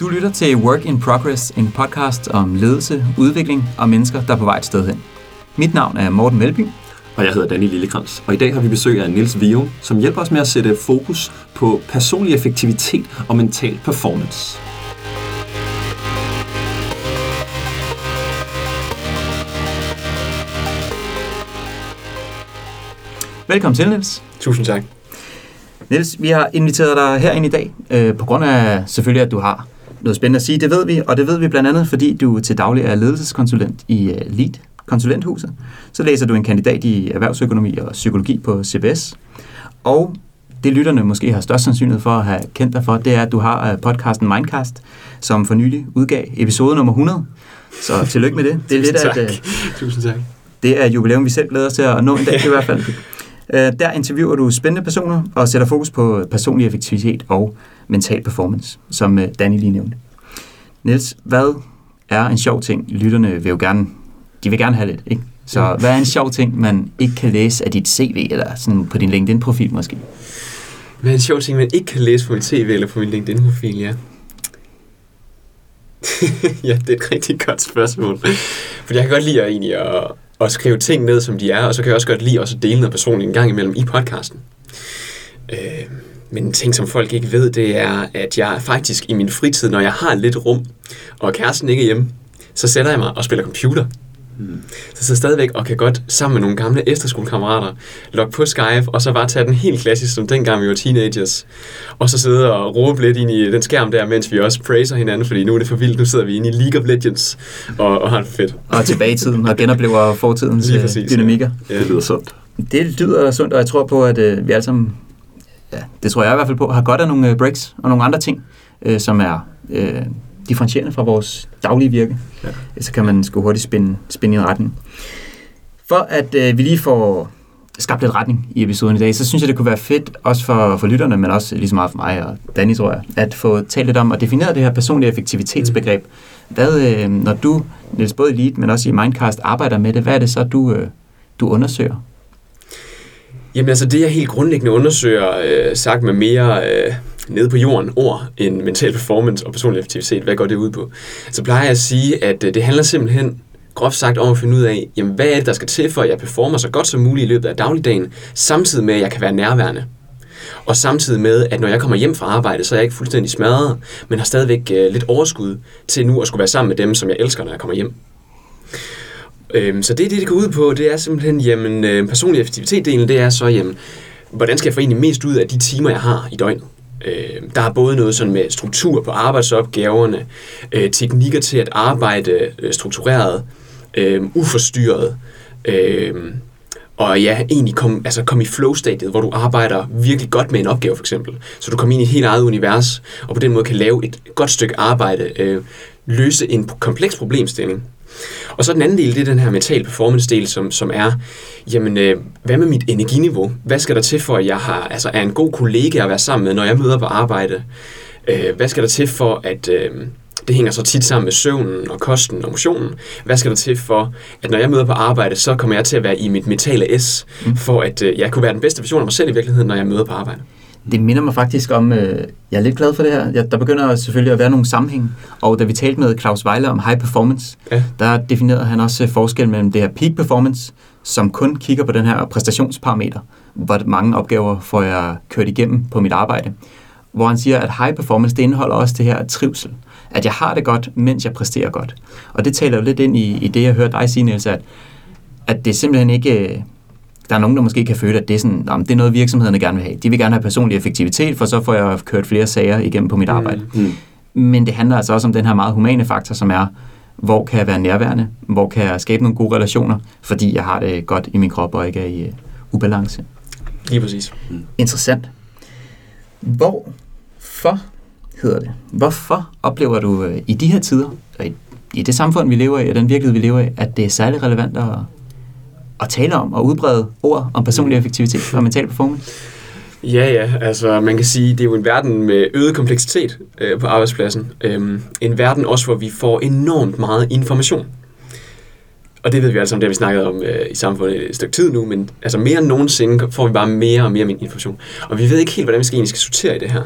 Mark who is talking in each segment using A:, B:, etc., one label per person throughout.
A: Du lytter til Work in Progress, en podcast om ledelse, udvikling og mennesker, der er på vej et sted hen. Mit navn er Morten Melby.
B: Og jeg hedder Danny Lillekrans. Og i dag har vi besøg af Nils Vio, som hjælper os med at sætte fokus på personlig effektivitet og mental performance.
A: Velkommen til, Niels.
C: Tusind tak.
A: Niels, vi har inviteret dig herind i dag, øh, på grund af selvfølgelig, at du har noget spændende at sige. Det ved vi, og det ved vi blandt andet, fordi du til daglig er ledelseskonsulent i uh, LEAD, konsulenthuset. Så læser du en kandidat i erhvervsøkonomi og psykologi på CBS. Og det lytterne måske har størst sandsynlighed for at have kendt dig for, det er, at du har øh, podcasten Mindcast, som for nylig udgav episode nummer 100. Så tillykke med det. Det er lidt
C: tak.
A: at, uh,
C: Tusind tak.
A: det er jubilæum, vi selv glæder os til at nå en dag i hvert fald. Øh, Der interviewer du spændende personer og sætter fokus på personlig effektivitet og mental performance, som øh, Danny lige nævnte. Niels, hvad er en sjov ting? Lytterne vil jo gerne, de vil gerne have lidt, ikke? Så hvad er en sjov ting, man ikke kan læse af dit CV, eller sådan på din LinkedIn-profil måske?
C: Hvad er en sjov ting, man ikke kan læse på mit CV eller på min LinkedIn-profil, ja? ja, det er et rigtig godt spørgsmål. For jeg kan godt lide at, egentlig at, at skrive ting ned, som de er, og så kan jeg også godt lide også at dele noget personligt en gang imellem i podcasten. Øh, men en ting, som folk ikke ved, det er, at jeg faktisk i min fritid, når jeg har lidt rum, og kæresten ikke er hjemme, så sætter jeg mig og spiller computer.
B: Hmm.
C: Så sidder jeg stadigvæk og kan godt sammen med nogle gamle efterskolekammerater logge på Skype, og så bare tage den helt klassisk, som dengang vi var teenagers. Og så sidde og råbe lidt ind i den skærm der, mens vi også praiser hinanden, fordi nu er det for vildt. Nu sidder vi inde i League of Legends og, og har det fedt.
A: Og tilbage i tiden og genoplever fortidens
C: Lige
A: øh,
C: præcis,
A: dynamikker.
C: Ja.
B: Det lyder sundt.
A: Det lyder sundt, og jeg tror på, at øh, vi alle sammen, ja, det tror jeg i hvert fald på, har godt af nogle øh, breaks og nogle andre ting, øh, som er øh, differentierende fra vores daglige virke.
B: Ja.
A: Så kan man sgu hurtigt spænde, spænde i en retning. For at øh, vi lige får skabt lidt retning i episoden i dag, så synes jeg, det kunne være fedt, også for, for lytterne, men også lige så meget for mig og Danny, tror jeg, at få talt lidt om og definere det her personlige effektivitetsbegreb. Hvad, øh, når du, Niels, både i Lead, men også i Mindcast, arbejder med det, hvad er det så, du, øh, du undersøger?
C: Jamen altså, det jeg helt grundlæggende undersøger, øh, sagt med mere øh, nede på jorden ord end mental performance og personlig effektivitet, hvad går det ud på? Så plejer jeg at sige, at øh, det handler simpelthen groft sagt om at finde ud af, jamen, hvad er det, der skal til for, at jeg performer så godt som muligt i løbet af dagligdagen, samtidig med, at jeg kan være nærværende. Og samtidig med, at når jeg kommer hjem fra arbejde, så er jeg ikke fuldstændig smadret, men har stadigvæk øh, lidt overskud til nu at skulle være sammen med dem, som jeg elsker, når jeg kommer hjem. Øhm, så det er det, det går ud på. Det er simpelthen, jamen, øh, personlig effektivitet-delen, det er så, jamen, hvordan skal jeg få egentlig mest ud af de timer, jeg har i døgnet? Øh, der er både noget sådan med struktur på arbejdsopgaverne, øh, teknikker til at arbejde øh, struktureret, øh, uforstyrret, øh, og ja, egentlig kom, altså kom i flow-stadiet, hvor du arbejder virkelig godt med en opgave for eksempel. Så du kommer ind i et helt eget univers, og på den måde kan lave et godt stykke arbejde, øh, løse en kompleks problemstilling. Og så den anden del, det er den her mental performance del, som, som er, jamen, øh, hvad med mit energiniveau? Hvad skal der til for, at jeg har, altså, er en god kollega at være sammen med, når jeg møder på arbejde? Øh, hvad skal der til for, at øh, det hænger så tit sammen med søvnen og kosten og motionen? Hvad skal der til for, at når jeg møder på arbejde, så kommer jeg til at være i mit mentale S, for at øh, jeg kunne være den bedste version af mig selv i virkeligheden, når jeg møder på arbejde?
A: Det minder mig faktisk om, øh, jeg er lidt glad for det her, ja, der begynder selvfølgelig at være nogle sammenhæng, og da vi talte med Claus Weiler om high performance,
C: Ja.
A: der definerede han også forskel mellem det her peak performance, som kun kigger på den her præstationsparameter, hvor mange opgaver får jeg kørt igennem på mit arbejde, hvor han siger, at high performance, det indeholder også det her trivsel, at jeg har det godt, mens jeg præsterer godt. Og det taler jo lidt ind i, i det, jeg hørte dig sige, Niels, at, at det simpelthen ikke, øh, der er nogen, der måske kan føle, at det er, sådan, "Nå, men det er noget, virksomhederne gerne vil have. De vil gerne have personlig effektivitet, for så får jeg kørt flere sager igennem på mit arbejde.
B: Mm.
A: Men det handler altså også om den her meget humane faktor, som er, hvor kan jeg være nærværende? Hvor kan jeg skabe nogle gode relationer? Fordi jeg har det godt i min krop og ikke er i uh, ubalance.
C: Lige præcis.
A: Interessant. Hvorfor hedder det? Hvorfor oplever du uh, i de her tider, og i, i det samfund, vi lever i, og den virkelighed, vi lever i, at det er særlig relevant at, at tale om og udbrede ord om personlig effektivitet og mental performance?
C: Ja, ja, altså man kan sige, det er jo en verden med øget kompleksitet øh, på arbejdspladsen. Øhm, en verden også, hvor vi får enormt meget information. og det ved vi alle sammen, det har vi snakket om øh, i samfundet et stykke tid nu, men altså mere end nogensinde får vi bare mere og mere information. Og vi ved ikke helt, hvordan vi skal egentlig skal sortere i det her.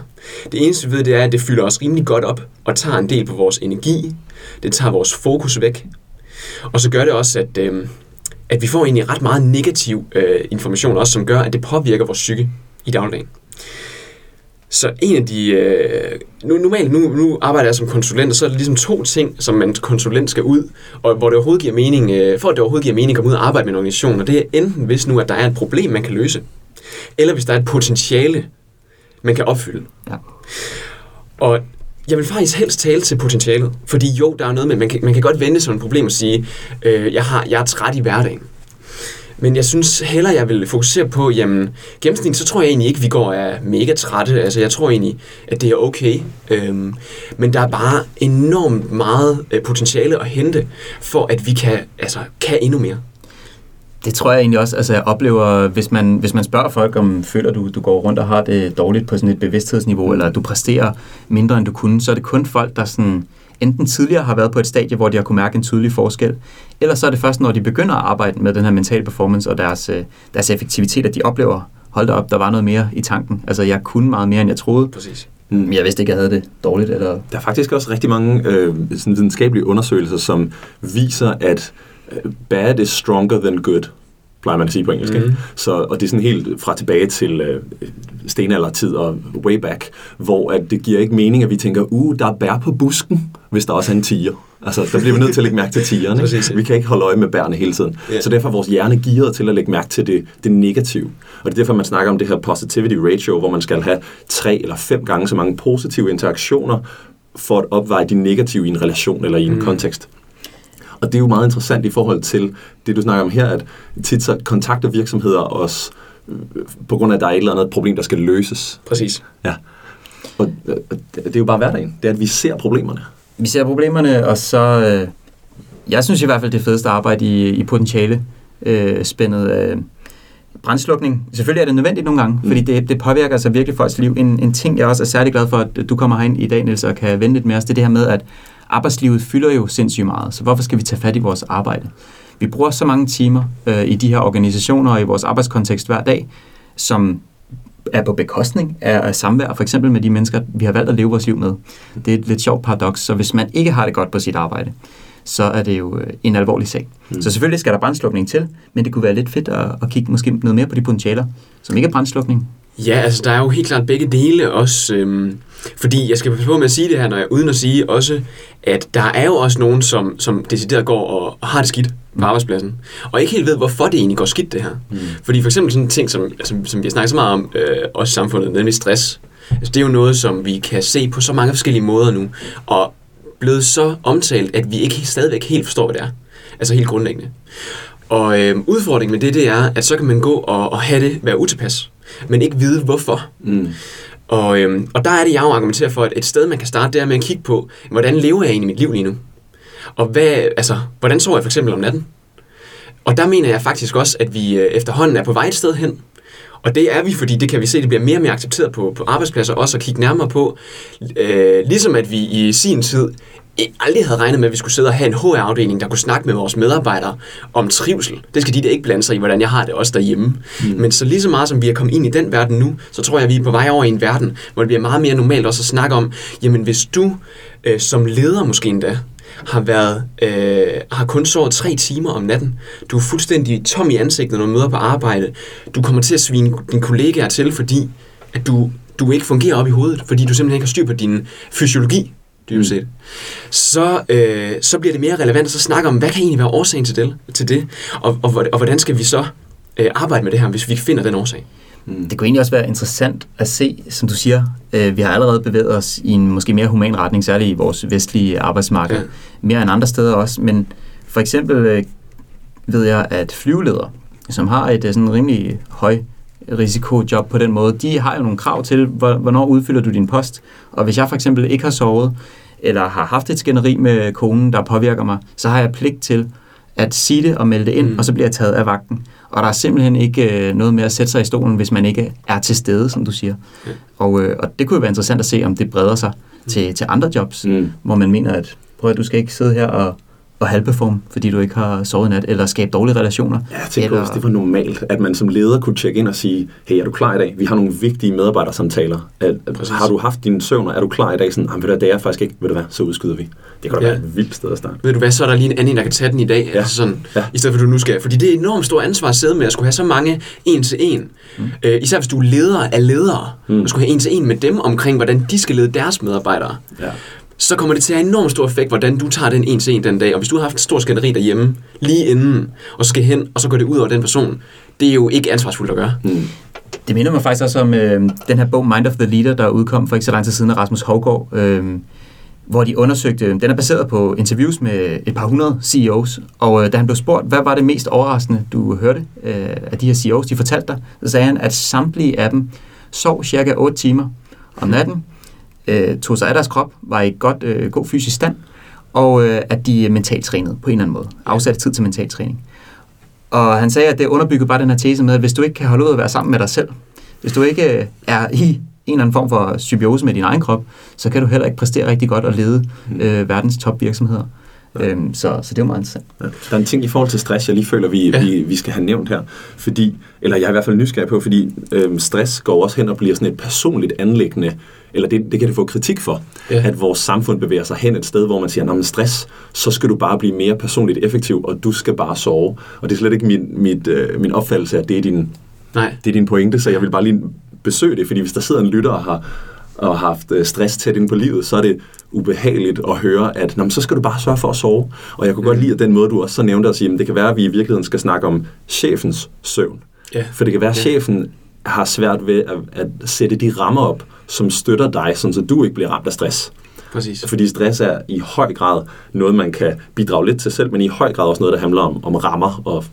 C: Det eneste vi ved, det er, at det fylder os rimelig godt op, og tager en del på vores energi. Det tager vores fokus væk. Og så gør det også, at, øh, at vi får egentlig ret meget negativ øh, information, også som gør, at det påvirker vores psyke i dagligdagen. Så en af de... Øh, nu, normalt, nu, nu arbejder jeg som konsulent, og så er det ligesom to ting, som man konsulent skal ud, og hvor det overhovedet giver mening, øh, for at det overhovedet giver mening at komme ud og arbejde med en organisation, og det er enten hvis nu, at der er et problem, man kan løse, eller hvis der er et potentiale, man kan opfylde.
A: Ja.
C: Og jeg vil faktisk helst tale til potentialet, fordi jo, der er noget med, man kan, man kan godt vende sådan et problem og sige, øh, jeg, har, jeg er træt i hverdagen. Men jeg synes heller, jeg vil fokusere på, jamen, gennemsnit, så tror jeg egentlig ikke, vi går af mega trætte. Altså, jeg tror egentlig, at det er okay. Øhm, men der er bare enormt meget øh, potentiale at hente, for at vi kan, altså, kan endnu mere.
A: Det tror jeg egentlig også, altså jeg oplever, hvis man, hvis man spørger folk, om føler du, du går rundt og har det dårligt på sådan et bevidsthedsniveau, eller du præsterer mindre, end du kunne, så er det kun folk, der sådan, enten tidligere har været på et stadie, hvor de har kunne mærke en tydelig forskel, eller så er det først, når de begynder at arbejde med den her mentale performance og deres, øh, deres effektivitet, at de oplever, hold da op, der var noget mere i tanken. Altså jeg kunne meget mere, end jeg troede.
C: Præcis.
A: Men jeg vidste ikke, at jeg havde det dårligt. Eller...
B: Der er faktisk også rigtig mange øh, sådan videnskabelige undersøgelser, som viser, at bad is stronger than good plejer man at sige på engelsk. Mm. Så, og det er sådan helt fra tilbage til øh, stenaldertid og way back, hvor at det giver ikke mening, at vi tænker, uh, der er bær på busken, hvis der også er en tiger. Altså, der bliver vi nødt til at lægge mærke til tigeren. Ikke? Vi kan ikke holde øje med bærene hele tiden. Yeah. Så derfor er vores hjerne gearet til at lægge mærke til det, det negative. Og det er derfor, man snakker om det her positivity ratio, hvor man skal have tre eller fem gange så mange positive interaktioner for at opveje de negative i en relation eller i en mm. kontekst. Og det er jo meget interessant i forhold til det, du snakker om her, at tit så kontakter virksomheder os øh, på grund af, at der er et eller andet problem, der skal løses.
C: Præcis.
B: Ja. Og øh, det er jo bare hverdagen. Det er, at vi ser problemerne.
A: Vi ser problemerne, og så... Øh, jeg synes i hvert fald, det fedeste arbejde i, i potentiale øh, spændet øh, brændslukning. Selvfølgelig er det nødvendigt nogle gange, mm. fordi det, det påvirker altså virkelig folks liv. En, en ting, jeg også er særlig glad for, at du kommer herind i dag, Niels, og kan vende lidt med os, det er det her med, at arbejdslivet fylder jo sindssygt meget, så hvorfor skal vi tage fat i vores arbejde? Vi bruger så mange timer øh, i de her organisationer og i vores arbejdskontekst hver dag, som er på bekostning af, samvær, for eksempel med de mennesker, vi har valgt at leve vores liv med. Det er et lidt sjovt paradoks, så hvis man ikke har det godt på sit arbejde, så er det jo øh, en alvorlig sag. Mm. Så selvfølgelig skal der brændslukning til, men det kunne være lidt fedt at, at kigge måske noget mere på de potentialer, som ikke er brændslukning.
C: Ja, altså der er jo helt klart begge dele også. Øhm, fordi jeg skal passe på med at sige det her, når jeg, uden at sige også, at der er jo også nogen, som, som decideret går og, og har det skidt på mm. arbejdspladsen, og ikke helt ved, hvorfor det egentlig går skidt, det her. Mm. Fordi for eksempel sådan en ting, som, som, som vi har snakket så meget om, øh, også i samfundet, nemlig stress. Altså, det er jo noget, som vi kan se på så mange forskellige måder nu, og blevet så omtalt, at vi ikke stadigvæk helt forstår, hvad det er. Altså helt grundlæggende. Og øh, udfordringen med det, det er, at så kan man gå og, og have det, være utilpas, men ikke vide hvorfor. Mm. Og, øhm, og der er det, jeg jo argumenterer for, at et sted, man kan starte, det er med at kigge på, hvordan lever jeg egentlig mit liv lige nu? Og hvad, altså, hvordan sover jeg for eksempel om natten? Og der mener jeg faktisk også, at vi øh, efterhånden er på vej et sted hen. Og det er vi, fordi det kan vi se, det bliver mere og mere accepteret på, på arbejdspladser også at kigge nærmere på. Øh, ligesom at vi i sin tid aldrig havde regnet med, at vi skulle sidde og have en HR-afdeling, der kunne snakke med vores medarbejdere om trivsel. Det skal de da ikke blande sig i, hvordan jeg har det også derhjemme. Mm. Men så lige så meget som vi er kommet ind i den verden nu, så tror jeg, at vi er på vej over i en verden, hvor det bliver meget mere normalt også at snakke om, jamen hvis du øh, som leder måske endda, har været øh, har kun sovet tre timer om natten. Du er fuldstændig tom i ansigtet, når du møder på arbejde. Du kommer til at svine dine kollegaer til, fordi at du, du ikke fungerer op i hovedet, fordi du simpelthen ikke har styr på din fysiologi dybest set, så, øh, så bliver det mere relevant at så snakke om, hvad kan egentlig være årsagen til det, til det og, og, og hvordan skal vi så øh, arbejde med det her, hvis vi finder den årsag.
A: Mm, det kunne egentlig også være interessant at se, som du siger, øh, vi har allerede bevæget os i en måske mere human retning, særligt i vores vestlige arbejdsmarked, ja. mere end andre steder også, men for eksempel øh, ved jeg, at flyveledere, som har et sådan rimelig høj risikojob på den måde, de har jo nogle krav til, hvornår udfylder du din post. Og hvis jeg for eksempel ikke har sovet, eller har haft et skænderi med konen, der påvirker mig, så har jeg pligt til at sige det og melde det ind, mm. og så bliver jeg taget af vagten. Og der er simpelthen ikke øh, noget med at sætte sig i stolen, hvis man ikke er til stede, som du siger. Mm. Og, øh, og det kunne jo være interessant at se, om det breder sig mm. til, til andre jobs, mm. hvor man mener, at prøv at du skal ikke sidde her og, at halvperforme, fordi du ikke har sovet nat, eller skabe dårlige relationer.
B: Ja, jeg tænker, eller... hvis det var normalt, at man som leder kunne tjekke ind og sige, hey, er du klar i dag? Vi har nogle vigtige medarbejdersamtaler. At, har du haft dine søvner? Er du klar i dag? Sådan, ved du, det er jeg faktisk ikke. Ved du hvad, så udskyder vi. Det kan da ja. være et vildt sted at starte.
C: Ved du hvad, så er der lige en anden, der kan tage den i dag. Ja. Altså sådan, ja. I stedet for, at du nu skal. Fordi det er enormt stort ansvar at sidde med at skulle have så mange en til en. Mm. Øh, især hvis du er leder af ledere. Mm. Og skulle have en til en med dem omkring, hvordan de skal lede deres medarbejdere. Ja så kommer det til at have enormt stor effekt, hvordan du tager den en til en den dag. Og hvis du har haft en stor skænderi derhjemme, lige inden, og skal hen, og så går det ud over den person, det er jo ikke ansvarsfuldt at gøre. Mm.
A: Det minder mig faktisk også om øh, den her bog Mind of the Leader, der udkom for ikke så lang tid siden af Rasmus Hovgaard, øh, hvor de undersøgte, den er baseret på interviews med et par hundrede CEOs, og øh, da han blev spurgt, hvad var det mest overraskende, du hørte øh, af de her CEOs, de fortalte dig, så sagde han, at samtlige af dem sov cirka 8 timer om natten, øh, tog sig af deres krop, var i godt, øh, god fysisk stand, og øh, at de mentalt trænede på en eller anden måde. Afsatte tid til mental træning. Og han sagde, at det underbyggede bare den her tese med, at hvis du ikke kan holde ud at være sammen med dig selv, hvis du ikke øh, er i en eller anden form for symbiose med din egen krop, så kan du heller ikke præstere rigtig godt og lede mm. øh, verdens topvirksomheder. Ja. Øhm, så, så det er jo meget interessant. Ja.
B: Der er en ting i forhold til stress, jeg lige føler, vi, ja. vi, vi skal have nævnt her. Fordi, eller jeg er i hvert fald nysgerrig på, fordi øhm, stress går også hen og bliver sådan et personligt anlæggende eller det, det kan det få kritik for, ja. at vores samfund bevæger sig hen et sted, hvor man siger, når man stress, så skal du bare blive mere personligt effektiv, og du skal bare sove. Og det er slet ikke min, mit, øh, min opfattelse, at det er, din, Nej. det er din pointe, så jeg vil bare lige besøge det, fordi hvis der sidder en lytter og har, og har haft øh, stress tæt ind på livet, så er det ubehageligt at høre, at Nå, så skal du bare sørge for at sove. Og jeg kunne mm. godt lide at den måde, du også så nævnte at sige, at det kan være, at vi i virkeligheden skal snakke om chefens søvn. Ja. For det kan være, at chefen har svært ved at, at sætte de rammer op, som støtter dig, så du ikke bliver ramt af stress.
C: Præcis.
B: Fordi stress er i høj grad noget, man kan bidrage lidt til selv, men i høj grad også noget, der handler om, om rammer, og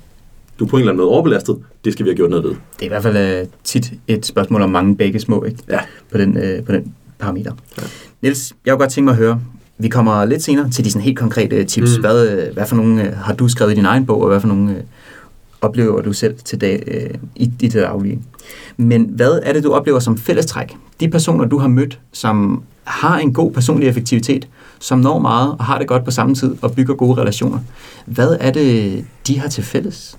B: du er på en eller anden måde overbelastet, det skal vi have gjort noget ved. Det
A: er i hvert fald uh, tit et spørgsmål om mange begge små ikke?
B: Ja.
A: På, den, uh, på den parameter. Ja. Niels, jeg kunne godt tænke mig at høre, vi kommer lidt senere til de sådan helt konkrete tips. Mm. Hvad, hvad for nogle uh, har du skrevet i din egen bog, og hvad for nogle uh, oplever du selv til dag, øh, i dit daglige. Men hvad er det, du oplever som fællestræk? De personer, du har mødt, som har en god personlig effektivitet, som når meget og har det godt på samme tid og bygger gode relationer. Hvad er det, de har til fælles?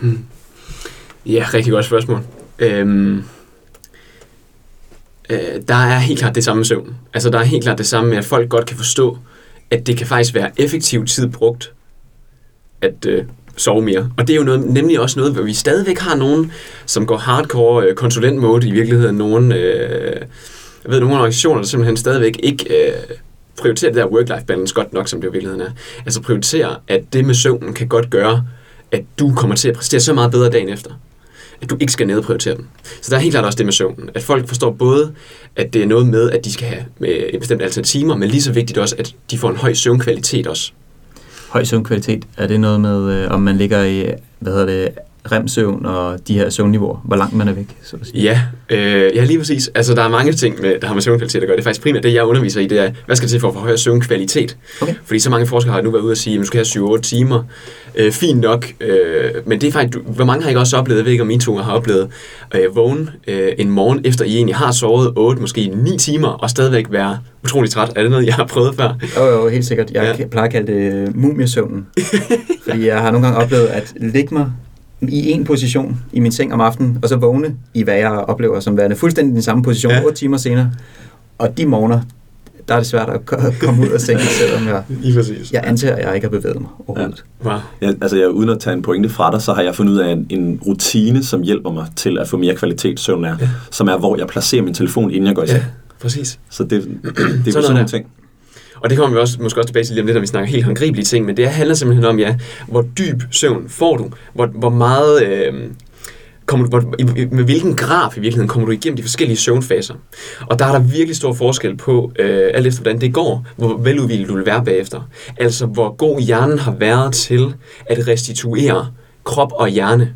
C: Hmm. Ja, rigtig godt spørgsmål. Øhm, øh, der er helt klart det samme med søvn. Altså, der er helt klart det samme med, at folk godt kan forstå, at det kan faktisk være effektiv tid brugt at øh, sove mere. Og det er jo noget, nemlig også noget, hvor vi stadigvæk har nogen, som går hardcore øh, konsulentmode i virkeligheden. Nogen, øh, jeg ved, nogle organisationer, der simpelthen stadigvæk ikke øh, prioriterer det der work-life balance godt nok, som det i virkeligheden er. Altså prioriterer, at det med søvnen kan godt gøre, at du kommer til at præstere så meget bedre dagen efter at du ikke skal nedprioritere den. Så der er helt klart også det med søvnen. At folk forstår både, at det er noget med, at de skal have med en bestemt antal timer, men lige så vigtigt også, at de får en høj søvnkvalitet også
A: høj søvnkvalitet, er det noget med, øh, om man ligger i, hvad hedder det, remsøvn og de her søvnniveauer, hvor langt man er væk, så at sige.
C: Ja, øh, ja, lige præcis. Altså, der er mange ting, med, der har med søvnkvalitet at gøre. Det er faktisk primært det, jeg underviser i, det er, hvad skal det til for at få højere søvnkvalitet? Okay. Fordi så mange forskere har nu været ude og sige, at du skal have 7-8 timer. Øh, fint nok, øh, men det er faktisk, hvor mange har ikke også oplevet, jeg ved ikke, om I to har oplevet, øh, vågne øh, en morgen efter I egentlig har sovet 8, måske 9 timer, og stadigvæk være utrolig træt. Er det noget, jeg har prøvet før?
A: Jo, jo, helt sikkert. Jeg ja. plejer at kalde det øh, mumiesøvnen. fordi jeg har nogle gange oplevet at ligge mig i en position i min seng om aftenen, og så vågne i, hvad jeg oplever som værende fuldstændig den samme position ja. 8 timer senere. Og de morgener, der er det svært at komme ud af sengen, selvom jeg, I præcis. jeg antager, at jeg ikke har bevæget mig overhovedet.
B: Ja. Wow. Ja, altså jeg, uden at tage en pointe fra dig, så har jeg fundet ud af en, en rutine, som hjælper mig til at få mere kvalitet søvn er, ja. som er, hvor jeg placerer min telefon, inden jeg går i seng. Ja,
C: præcis.
B: Så det, det, det er sådan nogle ting.
C: Og det kommer vi også, måske også tilbage til lige om lidt, når vi snakker helt håndgribelige ting, men det handler simpelthen om, ja, hvor dyb søvn får du? Hvor, hvor meget... Øh, kommer du, med hvilken graf i virkeligheden kommer du igennem de forskellige søvnfaser. Og der er der virkelig stor forskel på, øh, alt efter hvordan det går, hvor veludvildet du vil være bagefter. Altså, hvor god hjernen har været til at restituere krop og hjerne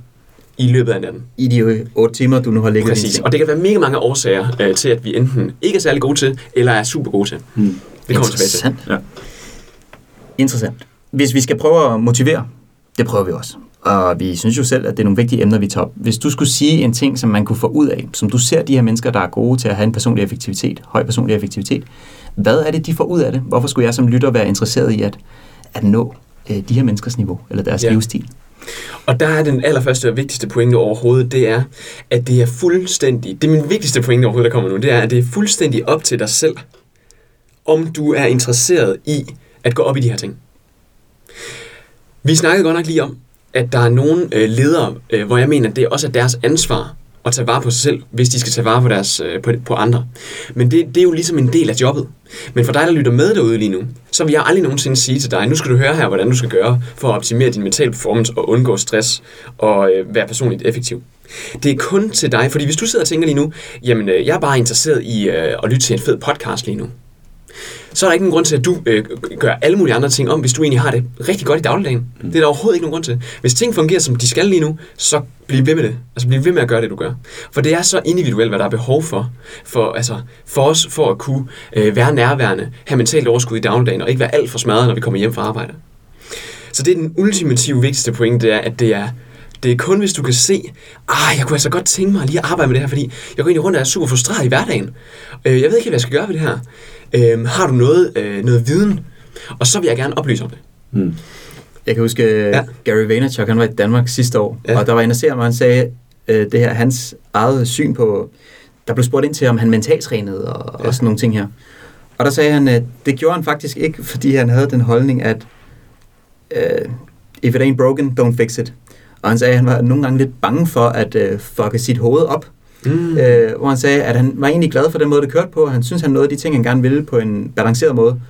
C: i løbet af natten.
A: I de 8 timer, du nu har ligget
C: Præcis, og det kan være mega mange årsager øh, til, at vi enten ikke er særlig gode til, eller er super gode til. Hmm. Det kommer tilbage til. Ja.
A: Interessant. Hvis vi skal prøve at motivere, det prøver vi også. Og vi synes jo selv, at det er nogle vigtige emner, vi tager op. Hvis du skulle sige en ting, som man kunne få ud af, som du ser de her mennesker, der er gode til at have en personlig effektivitet, høj personlig effektivitet, hvad er det, de får ud af det? Hvorfor skulle jeg som lytter være interesseret i at, at nå øh, de her menneskers niveau, eller deres
C: Ja.
A: livsstil.
C: Og der er den allerførste og vigtigste pointe overhovedet, det er, at det er fuldstændig, det er min vigtigste pointe overhovedet, der kommer nu, det er, at det er fuldstændig op til dig selv, om du er interesseret i at gå op i de her ting. Vi snakkede godt nok lige om, at der er nogle øh, ledere, øh, hvor jeg mener, at det også er deres ansvar at tage vare på sig selv, hvis de skal tage vare på, deres, øh, på, på andre. Men det, det er jo ligesom en del af jobbet. Men for dig, der lytter med derude lige nu, så vil jeg aldrig nogensinde sige til dig, nu skal du høre her, hvordan du skal gøre for at optimere din mentale performance og undgå stress og øh, være personligt effektiv. Det er kun til dig, fordi hvis du sidder og tænker lige nu, jamen øh, jeg er bare interesseret i øh, at lytte til en fed podcast lige nu, så er der ikke nogen grund til, at du øh, gør alle mulige andre ting om, hvis du egentlig har det rigtig godt i dagligdagen. Mm. Det er der overhovedet ikke nogen grund til. Hvis ting fungerer, som de skal lige nu, så bliv ved med det. Altså bliv ved med at gøre det, du gør. For det er så individuelt, hvad der er behov for, for, altså, for os, for at kunne øh, være nærværende, have mentalt overskud i dagligdagen, og ikke være alt for smadret, når vi kommer hjem fra arbejde. Så det er den ultimative vigtigste point, det er, at det er, det er kun, hvis du kan se, ah, jeg kunne altså godt tænke mig lige at arbejde med det her, fordi jeg går egentlig rundt og er super frustreret i hverdagen. Øh, jeg ved ikke, hvad jeg skal gøre ved det her. Øh, har du noget, øh, noget viden? Og så vil jeg gerne oplyse om det.
B: Mm.
A: Jeg kan huske,
C: Ja.
A: ja. Gary Vaynerchuk, han var i Danmark sidste år,
C: Ja.
A: og der var en, ser, hvor han sagde, øh, det her, hans eget syn på, der blev spurgt ind til, om han mentaltrænede og,
C: ja.
A: og sådan nogle ting her. Og der sagde han, at det gjorde han faktisk ikke, fordi han havde den holdning, at øh, if it ain't broken, don't fix it. Og han sagde, at han var nogle gange lidt bange for at øh, fucke sit hoved op.
C: Mm.
A: Øh, hvor han sagde, at han var egentlig glad for den måde, det kørte på, og han synes, han nåede de ting, han gerne ville på en balanceret måde.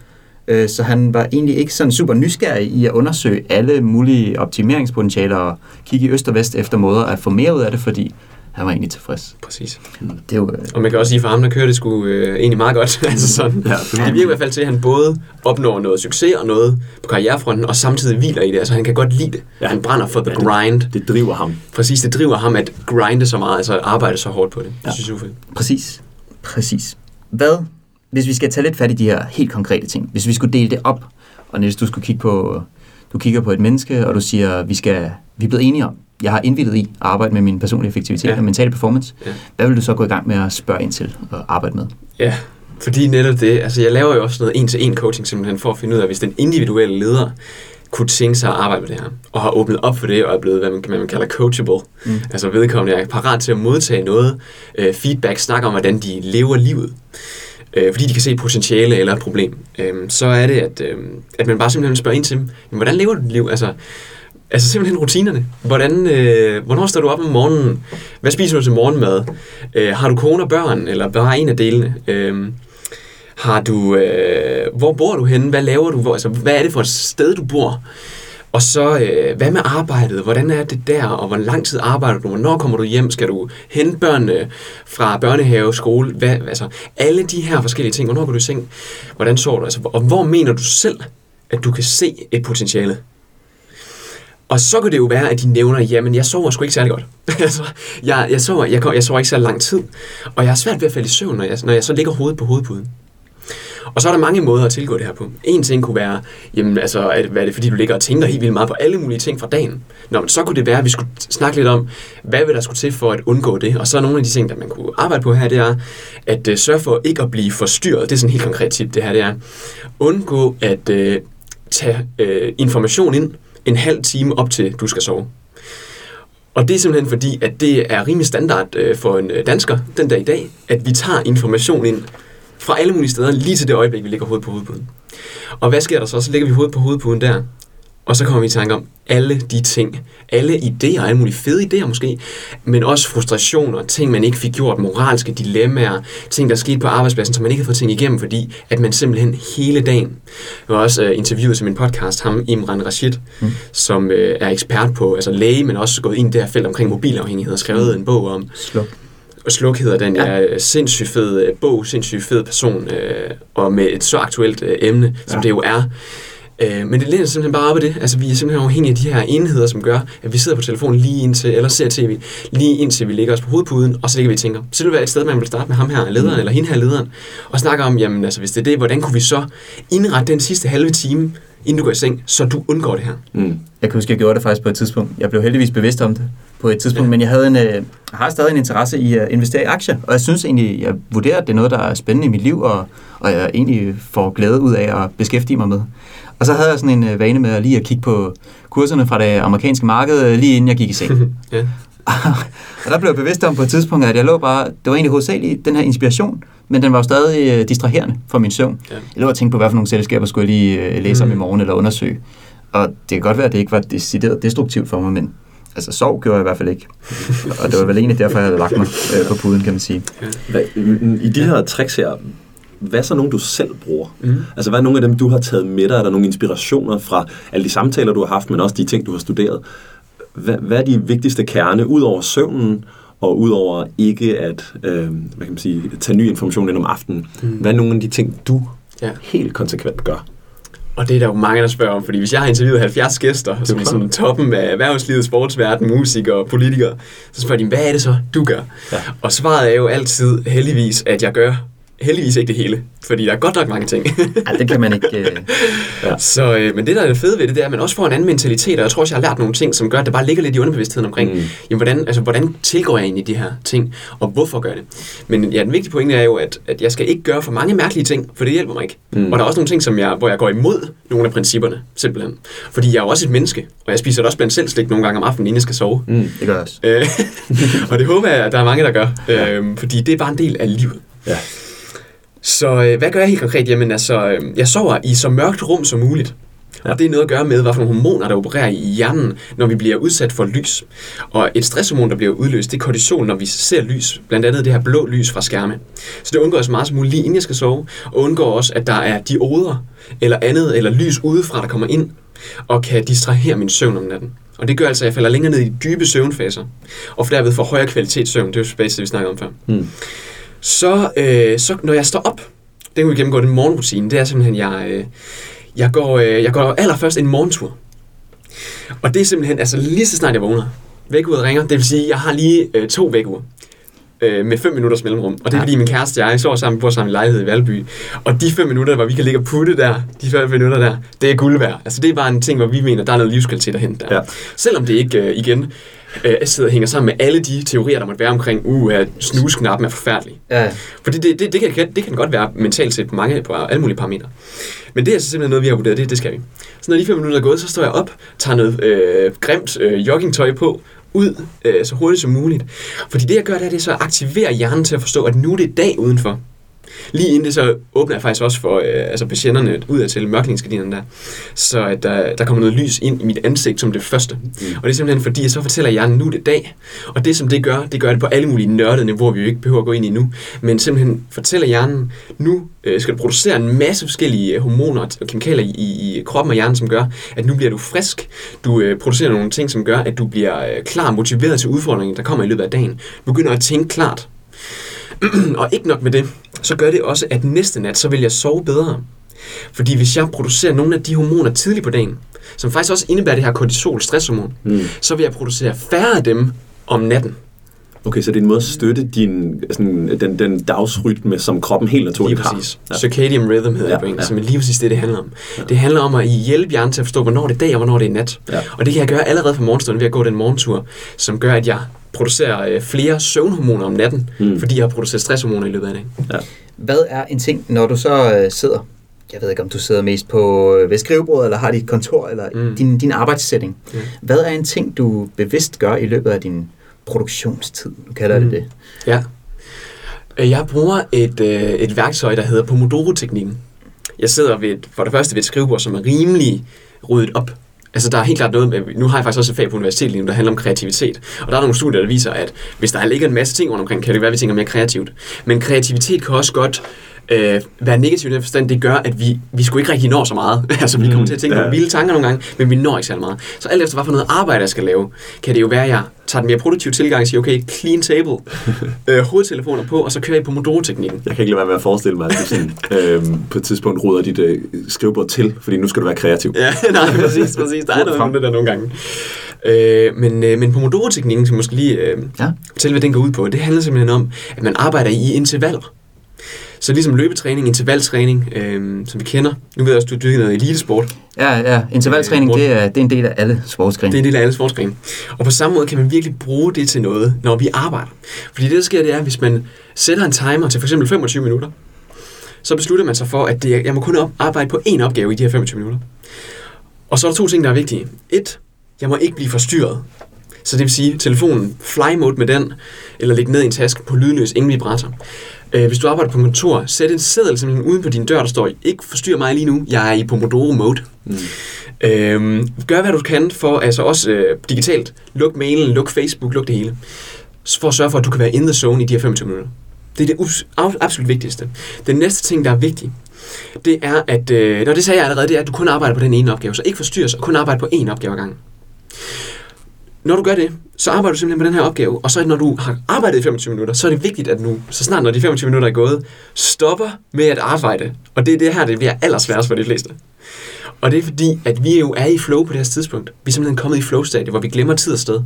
A: Øh, så han var egentlig ikke sådan super nysgerrig i at undersøge alle mulige optimeringspotentialer og kigge i øst og vest efter måder at få mere ud af det, fordi han var egentlig tilfreds.
C: Præcis.
A: Det er jo, øh,
C: Og man kan også sige, for ham, der kører det sgu øh, egentlig meget godt. altså sådan.
B: Ja, det
C: Det virker i hvert fald til, at han både opnår noget succes og noget på karrierefronten, og samtidig hviler i det. Altså han kan godt lide det.
B: Ja.
C: Han brænder for the
B: Ja, det-
C: grind.
B: Det driver ham.
C: Præcis, det driver ham at grinde så meget, altså at arbejde så hårdt på det. Det
A: Ja.
C: synes jeg er fedt.
A: præcis. Præcis. Hvad, hvis vi skal tage lidt fat i de her helt konkrete ting, hvis vi skulle dele det op, og hvis du skulle kigge på, du kigger på et menneske, og du siger, vi skal, vi er blevet enige om, jeg har indvildet i at arbejde med min personlige effektivitet
C: Ja.
A: og mentale performance.
C: Ja.
A: Hvad vil du så gå i gang med at spørge ind til og arbejde med?
C: Ja, fordi netop det, altså jeg laver jo også noget en-til-en coaching simpelthen for at finde ud af, hvis den individuelle leder kunne tænke sig at arbejde med det her, og har åbnet op for det, og er blevet, hvad man, hvad man kalder coachable. Mm. Altså vedkommende er parat til at modtage noget, øh, feedback, snakke om, hvordan de lever livet, øh, fordi de kan se et potentiale eller et problem. Øh, så er det, at, øh, at man bare simpelthen spørger ind til dem, "Jamen, hvordan lever du dit liv? Altså, Altså simpelthen rutinerne. Hvordan, øh, hvornår står du op om morgenen? Hvad spiser du til morgenmad? Øh, har du kone og børn, eller bare en af delene? Øh, har du, øh, hvor bor du henne? Hvad laver du? Hvor, altså, hvad er det for et sted, du bor? Og så, øh, hvad med arbejdet? Hvordan er det der? Og hvor lang tid arbejder du? Hvornår kommer du hjem? Skal du hente børnene fra børnehave, skole? Hvad, altså, alle de her forskellige ting. Hvornår går du i seng? Hvordan sover du? Altså, og hvor mener du selv, at du kan se et potentiale? Og så kan det jo være, at de nævner, jamen jeg sover sgu ikke særlig godt. altså, jeg, jeg, sover, jeg, jeg sover ikke så lang tid, og jeg har svært ved at falde i søvn, når jeg, når jeg så ligger hovedet på hovedpuden. Og så er der mange måder at tilgå det her på. En ting kunne være, jamen altså, at, hvad er det fordi, du ligger og tænker helt vildt meget på alle mulige ting fra dagen? Nå, men så kunne det være, at vi skulle snakke lidt om, hvad vil der skulle til for at undgå det? Og så er nogle af de ting, der man kunne arbejde på her, det er at uh, sørge for ikke at blive forstyrret. Det er sådan en helt konkret tip, det her, det er undgå at uh, tage uh, information ind en halv time op til, du skal sove. Og det er simpelthen fordi, at det er rimelig standard øh, for en øh, dansker den dag i dag, at vi tager information ind fra alle mulige steder, lige til det øjeblik, vi lægger hovedet på hovedpuden. Og hvad sker der så? Så lægger vi hovedet på hovedpuden der, og så kommer vi i tanke om alle de ting, alle idéer, alle mulige fede idéer måske, men også frustrationer, ting man ikke fik gjort, moralske dilemmaer, ting der skete på arbejdspladsen, som man ikke har fået ting igennem, fordi at man simpelthen hele dagen. Jeg var også øh, interviewet til min podcast, ham Imran Rashid, mm. som øh, er ekspert på, altså læge, men også gået ind i det her felt omkring mobilafhængighed og skrevet en bog om,
A: Sluk.
C: og Sluk hedder den,
A: Ja.
C: ja. er sindssygt fed øh, bog, sindssygt fed person, øh, og med et så aktuelt øh, emne, som
B: Ja.
C: det jo er. Øh, men det læner simpelthen bare op af det. Altså, vi er simpelthen afhængige af de her enheder, som gør, at vi sidder på telefonen lige indtil, eller ser tv, lige indtil vi ligger os på hovedpuden, og så ligger vi og tænker, så vil det være et sted, man vil starte med ham her, lederen, mm. eller hende her lederen, og snakke om, jamen altså, hvis det er det, hvordan kunne vi så indrette den sidste halve time inden du går i seng, så du undgår det her.
B: Mm.
A: Jeg kan huske, jeg gjorde det faktisk på et tidspunkt. Jeg blev heldigvis bevidst om det på et tidspunkt, ja. men jeg havde en, øh, har stadig en interesse i at investere i aktier, og jeg synes egentlig, jeg vurderer, at det er noget, der er spændende i mit liv, og, og jeg egentlig får glæde ud af at beskæftige mig med. Og så havde jeg sådan en øh, vane med at lige at kigge på kurserne fra det amerikanske marked, øh, lige inden jeg gik i seng.
C: ja.
A: og der blev jeg bevidst om på et tidspunkt, at jeg lå bare, det var egentlig hovedsageligt den her inspiration, men den var jo stadig øh, distraherende for min søvn.
C: Ja.
A: Jeg lå og tænkte på, hvad for nogle selskaber skulle jeg lige øh, læse om
C: Mm.
A: i morgen eller undersøge. Og det kan godt være, at det ikke var decideret destruktivt for mig, men altså sov gjorde jeg i hvert fald ikke. og det var vel egentlig derfor, jeg havde lagt mig øh, på puden, kan man sige.
B: I de her tricks her, hvad er så nogle, du selv bruger?
C: Mm.
B: Altså, hvad er nogle af dem, du har taget med dig? Er der nogle inspirationer fra alle de samtaler, du har haft, men også de ting, du har studeret? Hvad, hvad er de vigtigste kerne, ud over søvnen, og ud over ikke at øh, hvad kan man sige, tage ny information ind om aftenen?
C: Mm.
B: Hvad er nogle af de ting, du
C: Ja.
B: helt konsekvent gør?
C: Og det er der jo mange, der spørger om, fordi hvis jeg har interviewet 70 gæster, som er sådan toppen af erhvervslivet, sportsverden, musikere og politikere, så spørger de, hvad er det så, du gør?
B: Ja.
C: Og svaret er jo altid, heldigvis, at jeg gør heldigvis ikke det hele, fordi der er godt nok mange ting.
A: Ja, det kan man ikke... Øh,
C: Så, øh, men det, der er det fede ved det, det er, at man også får en anden mentalitet, og jeg tror også, jeg har lært nogle ting, som gør, at det bare ligger lidt i underbevidstheden omkring,
B: Mm.
C: jamen, hvordan, altså, hvordan tilgår jeg egentlig de her ting, og hvorfor gør jeg det? Men ja, den vigtige pointe er jo, at, at jeg skal ikke gøre for mange mærkelige ting, for det hjælper mig ikke.
B: Mm.
C: Og der er også nogle ting, som jeg, hvor jeg går imod nogle af principperne, simpelthen. Fordi jeg er jo også et menneske, og jeg spiser da også blandt selv slik nogle gange om aftenen, inden jeg skal sove.
B: Mm.
A: det gør jeg også.
C: Øh, og det håber jeg, at der er mange, der gør, øh, fordi det er bare en del af livet.
B: Ja.
C: Så øh, hvad gør jeg helt konkret? Jamen altså, øh, jeg sover i så mørkt rum som muligt.
B: Ja.
C: Og det er noget at gøre med, hvad for nogle hormoner, der opererer i hjernen, når vi bliver udsat for lys. Og et stresshormon, der bliver udløst, det er kortisol, når vi ser lys. Blandt andet det her blå lys fra skærme. Så det undgår så meget som muligt inden jeg skal sove. Og undgår også, at der er dioder eller andet, eller lys udefra, der kommer ind og kan distrahere min søvn om natten. Og det gør altså, at jeg falder længere ned i dybe søvnfaser, og derved får højere kvalitet søvn. Det er jo det, vi snakkede om før.
B: Mm.
C: Så, øh, så når jeg står op, det kan vi gennemgå den morgenrutine, det er simpelthen, jeg, øh, jeg, går, øh, jeg går allerførst en morgentur. Og det er simpelthen, altså lige så snart jeg vågner, vækkeuret ringer, det vil sige, jeg har lige øh, to vækkeuger øh, med 5 minutters mellemrum. Og det er
A: Ja.
C: fordi min kæreste og jeg sover sammen, bor sammen i lejlighed i Valby. Og de 5 minutter, hvor vi kan ligge og putte der, de 5 minutter der, det er guld værd. Altså det er bare en ting, hvor vi mener, der er noget livskvalitet at hente der.
B: Ja.
C: Selvom det ikke, øh, igen, øh, sidder og hænger sammen med alle de teorier, der måtte være omkring, uh, at snusknappen er forfærdelig.
A: Ja,
C: Fordi det, det, det, kan, det kan godt være mentalt set på mange på alle mulige parametre. Men det er altså simpelthen noget, vi har vurderet, det, det skal vi. Så når de fem minutter er gået, så står jeg op, tager noget øh, grimt øh, joggingtøj på, ud øh, så hurtigt som muligt. Fordi det, jeg gør, det er, det er så at aktivere hjernen til at forstå, at nu er det dag udenfor. Lige inden det så åbner jeg faktisk også for øh, altså patienterne ud af til mørkningsgardinerne der, så at der, der kommer noget lys ind i mit ansigt som det første. Mm. Og det er simpelthen fordi, jeg så fortæller hjernen, nu er det dag. Og det som det gør, det gør det på alle mulige nørdede niveauer, vi jo ikke behøver at gå ind i nu. Men simpelthen fortæller hjernen, nu øh, skal du producere en masse forskellige øh, hormoner og kemikalier i, i kroppen og hjernen, som gør, at nu bliver du frisk. Du øh, producerer nogle ting, som gør, at du bliver øh, klar og motiveret til udfordringen, der kommer i løbet af dagen. Du begynder at tænke klart. og ikke nok med det, så gør det også, at næste nat, så vil jeg sove bedre. Fordi hvis jeg producerer nogle af de hormoner tidligt på dagen, som faktisk også indebærer det her kortisol, stresshormon,
B: Mm.
C: så vil jeg producere færre af dem om natten.
B: Okay, så det er en måde at støtte din, sådan, den, den dagsrytme, som kroppen helt
C: Lige
B: naturligt har.
C: præcis. Ja. Circadian rhythm hedder ja, det på engelsk,
B: ja.
C: men lige præcis det, det handler om. Ja. Det handler om at hjælpe hjernen til at forstå, hvornår det er dag og hvornår det er nat.
B: Ja.
C: Og det kan jeg gøre allerede fra morgenstunden ved at gå den morgentur, som gør, at jeg producerer øh, flere søvnhormoner om natten,
B: Mm.
C: mm. fordi jeg har produceret stresshormoner i løbet af dagen.
B: Ja.
A: Hvad er en ting, når du så øh, sidder, jeg ved ikke om du sidder mest på øh, ved skrivebordet, eller har dit kontor, eller mm.
C: Mm.
A: din, din arbejdssætning.
C: Ja.
A: Hvad er en ting, du bevidst gør i løbet af din produktionstid? Nu kalder mm.
C: Mm.
A: det det.
C: Ja. Øh, Jeg bruger et, øh, et værktøj, der hedder Pomodoro-teknikken. Jeg sidder ved et, for det første ved et skrivebord, som er rimelig ryddet op. Altså, der er helt klart noget med, nu har jeg faktisk også et fag på universitetet lige nu, der handler om kreativitet. Og der er nogle studier, der viser, at hvis der ligger en masse ting rundt omkring, kan det være, at vi tænker mere kreativt. Men kreativitet kan også godt øh, være negativt i den forstand, det gør, at vi, vi skulle ikke rigtig når så meget. altså, vi kommer til at tænke
B: Ja.
C: nogle vilde tanker nogle gange, men vi når ikke særlig meget. Så alt efter, hvad for noget arbejde jeg skal lave, kan det jo være, at jeg tager den mere produktive tilgang og siger, okay, clean table, øh, hovedtelefoner på, og så kører jeg på Pomodoro-teknikken.
B: Jeg kan ikke lade være med at forestille mig, at du sådan, øhm, på et tidspunkt ruder dit øh, skrivebord til, fordi nu skal du være kreativ.
C: Ja, nej, præcis, præcis. Der er noget om det der nogle gange. Øh, men, øh, men Pomodoro-teknikken, som måske lige øh,
A: Ja.
C: fortælle, hvad den går ud på, det handler simpelthen om, at man arbejder i intervaller. Så ligesom løbetræning, intervaltræning, øh, som vi kender. Nu ved jeg også, du har dyrket noget elitesport.
A: Ja, ja. Intervaltræning, det er, det er en del af alle sportsgrene.
C: Det er en del af alle sportsgrene. Og på samme måde kan man virkelig bruge det til noget, når vi arbejder. Fordi det, der sker, det er, hvis man sætter en timer til f.eks. 25 minutter, så beslutter man sig for, at det, jeg må kun arbejde på én opgave i de her 25 minutter. Og så er der to ting, der er vigtige. Et, jeg må ikke blive forstyrret. Så det vil sige, telefonen, fly mode med den, eller lægge ned i en taske på lydløs, ingen vibrator. Øh, hvis du arbejder på kontor, sæt en seddel simpelthen uden på din dør, der står, ikke forstyrr mig lige nu, jeg er i Pomodoro mode. Mm. Øhm, gør hvad du kan for, altså også øh, digitalt, luk mailen, luk Facebook, luk det hele. For at sørge for, at du kan være in the zone i de her 25 minutter. Det er det absolut vigtigste. Den næste ting, der er vigtig, det er, at, øh, når det sagde jeg allerede, det er, at du kun arbejder på den ene opgave, så ikke forstyrres og kun arbejde på én opgave ad gangen. Når du gør det, så arbejder du simpelthen med den her opgave, og så når du har arbejdet i 25 minutter, så er det vigtigt, at du, så snart når de 25 minutter er gået, stopper med at arbejde. Og det er det her, det bliver allersværest for de fleste. Og det er fordi, at vi jo er i flow på det her tidspunkt. Vi er simpelthen kommet i flow-stadie, hvor vi glemmer tid og sted.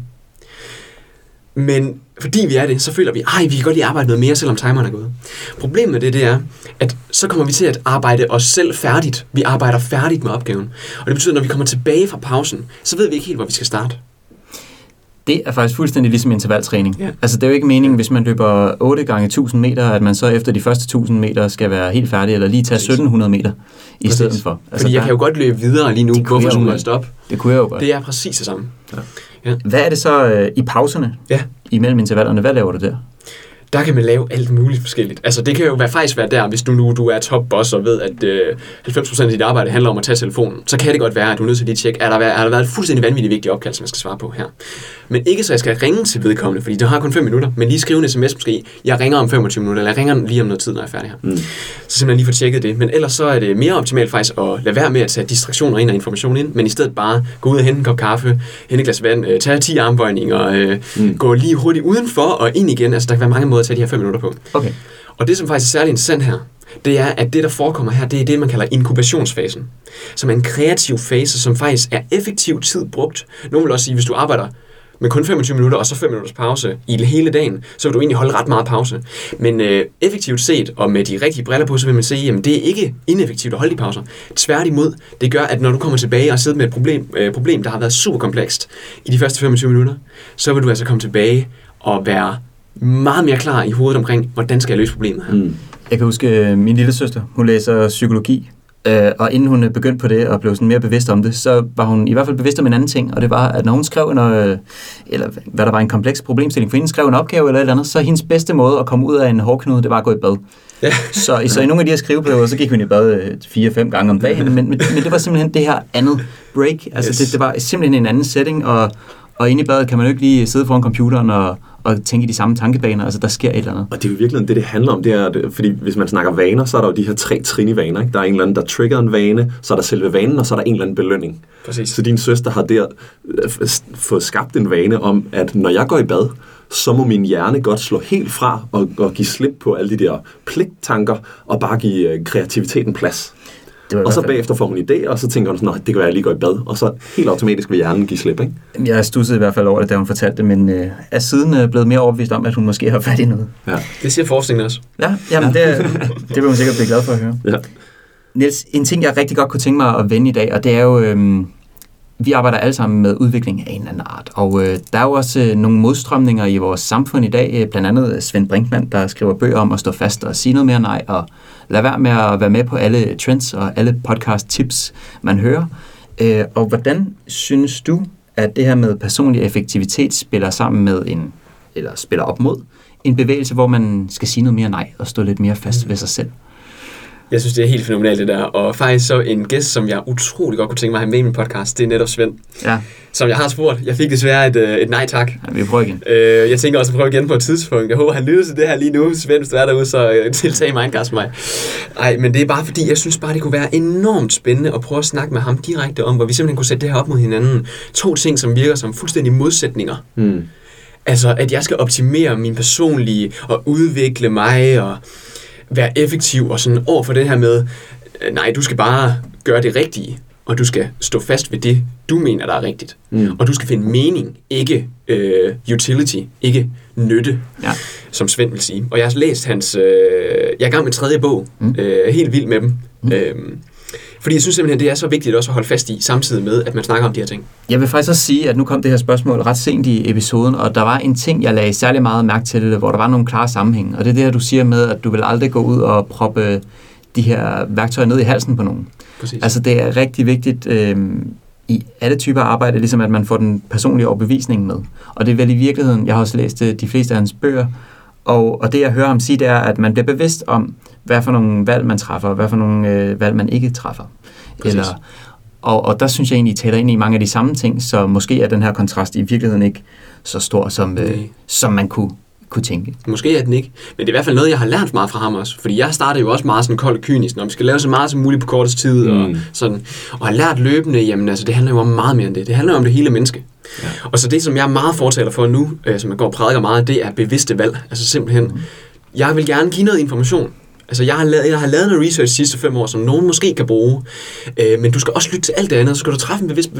C: Men fordi vi er det, så føler vi, at vi kan godt lige arbejde noget mere, selvom timeren er gået. Problemet med det, det er, at så kommer vi til at arbejde os selv færdigt. Vi arbejder færdigt med opgaven. Og det betyder, at når vi kommer tilbage fra pausen, så ved vi ikke helt, hvor vi skal starte.
A: Det er faktisk fuldstændig ligesom intervaltræning.
C: Ja.
A: Altså, det er jo ikke meningen, hvis man løber 8 gange 1000 meter, at man så efter de første 1000 meter skal være helt færdig, eller lige tage
C: Præcis.
A: 1700 meter i
C: Præcis.
A: stedet for.
C: Altså, Fordi jeg
A: der-
C: kan jo godt løbe videre lige nu. Hvorfor skulle jeg stoppe?
A: Det kunne jeg jo godt.
C: Det er præcis det samme.
A: Hvad er det så øh, i pauserne,
C: Ja.
A: imellem intervallerne? Hvad laver du der?
C: Der kan man lave alt muligt forskelligt. Altså det kan jo være, faktisk være der, hvis du nu du er topboss og ved, at øh, 90% af dit arbejde handler om at tage telefonen, så kan det godt være, at du er nødt til lige at tjekke, er der, været- er der været et fuldstændig vanvittigt vigtigt opkald, som jeg skal svare på her. Men ikke så jeg skal ringe til vedkommende, fordi du har kun 5 minutter, men lige skrive en sms måske, jeg ringer om 25 minutter, eller jeg ringer lige om noget tid, når jeg er færdig her.
B: Mm.
C: Så simpelthen lige få tjekket det. Men ellers så er det mere optimalt faktisk at lade være med at tage distraktioner ind og information ind, men i stedet bare gå ud og hente en kop kaffe, hente et glas vand, øh, tage 10 armbøjninger, øh,
B: mm.
C: gå lige hurtigt udenfor og ind igen. Altså der kan være mange måder at tage de her 5 minutter på.
A: Okay.
C: Og det, som faktisk er særlig interessant her, det er, at det, der forekommer her, det er det, man kalder inkubationsfasen. Som er en kreativ fase, som faktisk er effektiv tid brugt. Nogle vil også sige, hvis du arbejder med kun 25 minutter og så 5 minutters pause i hele dagen, så vil du egentlig holde ret meget pause. Men øh, effektivt set, og med de rigtige briller på, så vil man sige, at det er ikke ineffektivt at holde de pauser. Tværtimod, det gør, at når du kommer tilbage og sidder med et problem, øh, problem, der har været super komplekst i de første 25 minutter, så vil du altså komme tilbage og være meget mere klar i hovedet omkring, hvordan skal jeg løse problemet her.
B: Mm.
A: Jeg kan huske, øh, min lille søster, hun læser psykologi, øh, og inden hun begyndte på det og blev sådan mere bevidst om det, så var hun i hvert fald bevidst om en anden ting, og det var, at når hun skrev en, øh, eller hvad der var en kompleks problemstilling, for hende skrev en opgave eller et eller andet, så hendes bedste måde at komme ud af en hårdknude, det var at gå i bad.
C: Ja.
A: Så, så i nogle af de her skriveperioder, så gik hun i bad øh, fire-fem gange om dagen, men, men, men det var simpelthen det her andet break. Altså
C: Yes.
A: det, det var simpelthen en anden setting, og, og inde i badet kan man jo ikke lige sidde foran computeren og, og tænke i de samme tankebaner. Altså der sker et eller andet.
B: Og det er jo virkelig det, det handler om. Det er, at- fordi hvis man snakker vaner, så er der jo de her tre trin i vaner. Ikke? Der er en eller anden, der trigger en vane, så er der selve vanen, og så er der en eller anden belønning.
C: Præcis.
B: Så din søster har der øh, fået skabt en vane om, at når jeg går i bad, så må min hjerne godt slå helt fra og, og give slip på alle de der pligttanker, og bare give øh, kreativiteten plads.
A: Det
B: Og så bagefter får hun idéer, og så tænker hun sådan, "Nå, det kan være, at jeg lige går i bad. Og så helt automatisk vil hjernen give slip, ikke?
A: Jeg stussede i hvert fald over det, da hun fortalte det, men øh, er siden øh, blevet mere overbevist om, at hun måske har fat i noget.
B: Ja.
C: Det siger forskningen også.
A: Ja, jamen det, det vil hun sikkert blive glad for at høre.
B: ja.
A: Niels, en ting, jeg rigtig godt kunne tænke mig at vende i dag, og det er jo, øhm, vi arbejder alle sammen med udvikling af en eller anden art, og øh, der er jo også øh, nogle modstrømninger i vores samfund i dag, øh, blandt andet øh, Svend Brinkmann, der skriver bøger om at stå fast og sige noget mere nej, og lade være med at være med på alle trends og alle podcast tips, man hører. Øh, og hvordan synes du, at det her med personlig effektivitet spiller sammen med en, eller spiller op mod en bevægelse, hvor man skal sige noget mere nej og stå lidt mere fast ved sig selv?
C: Jeg synes, det er helt fænomenalt det der. Og faktisk så en gæst, som jeg utrolig godt kunne tænke mig at have med i min podcast, det er netop Svend.
A: Ja,
C: Som jeg har spurgt. Jeg fik desværre et, øh, et nej tak.
A: ja vi prøver igen.
C: Øh, jeg tænker også at prøve igen på et tidspunkt. Jeg håber, han lytter til det her lige nu. Svend, hvis du er derude, så øh, tiltag Mindcast mig. Nej, men det er bare fordi, jeg synes bare, det kunne være enormt spændende at prøve at snakke med ham direkte om, hvor vi simpelthen kunne sætte det her op mod hinanden. To ting, som virker som fuldstændig modsætninger.
B: Mm.
C: Altså, at jeg skal optimere min personlige og udvikle mig og være effektiv og sådan over for det her med, øh, nej, du skal bare gøre det rigtige, og du skal stå fast ved det, du mener, der er rigtigt.
B: Mm.
C: Og du skal finde mening, ikke øh, utility, ikke nytte.
A: Ja.
C: som Svend vil sige. Og jeg har læst hans... Øh, jeg er i gang med tredje bog. Mm. Øh, helt vild med dem. Mm. Øhm, fordi jeg synes simpelthen, det er så vigtigt også at holde fast i, samtidig med, at man snakker om de her ting.
A: Jeg vil faktisk også sige, at nu kom det her spørgsmål ret sent i episoden, og der var en ting, jeg lagde særlig meget mærke til, hvor der var nogle klare sammenhæng. Og det er det her, du siger med, at du vil aldrig gå ud og proppe de her værktøjer ned i halsen på nogen.
C: Præcis.
A: Altså det er rigtig vigtigt øh, i alle typer arbejde, ligesom at man får den personlige overbevisning med. Og det er vel i virkeligheden, jeg har også læst øh, de fleste af hans bøger, og, og det jeg hører ham sige, det er, at man bliver bevidst om, hvad for nogle valg man træffer, og hvad for nogle øh, valg man ikke træffer.
C: Præcis.
A: Eller, og, og der synes jeg egentlig, I taler ind i mange af de samme ting, så måske er den her kontrast i virkeligheden ikke så stor, som, øh, som man kunne, kunne tænke.
C: Måske er den ikke, men det er i hvert fald noget, jeg har lært meget fra ham også. Fordi jeg startede jo også meget sådan kold og kynisk, når vi skal lave så meget som muligt på kortest tid. Mm. Og, sådan, og har lært løbende, jamen altså, det handler jo om meget mere end det. Det handler jo om det hele menneske.
B: Ja.
C: Og så det, som jeg er meget fortaler for nu, øh, som jeg går og prædiker meget, det er bevidste valg. Altså simpelthen, mm. jeg vil gerne give noget information. Altså, jeg har, lavet, jeg har lavet noget research de sidste fem år, som nogen måske kan bruge. Øh, men du skal også lytte til alt det andet, så skal du træffe en bevidst,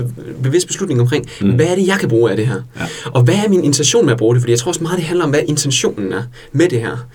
C: bevidst beslutning omkring, mm. hvad er det, jeg kan bruge af det her?
B: Ja.
C: Og hvad er min intention med at bruge det? Fordi jeg tror også meget, det handler om, hvad intentionen er med det her.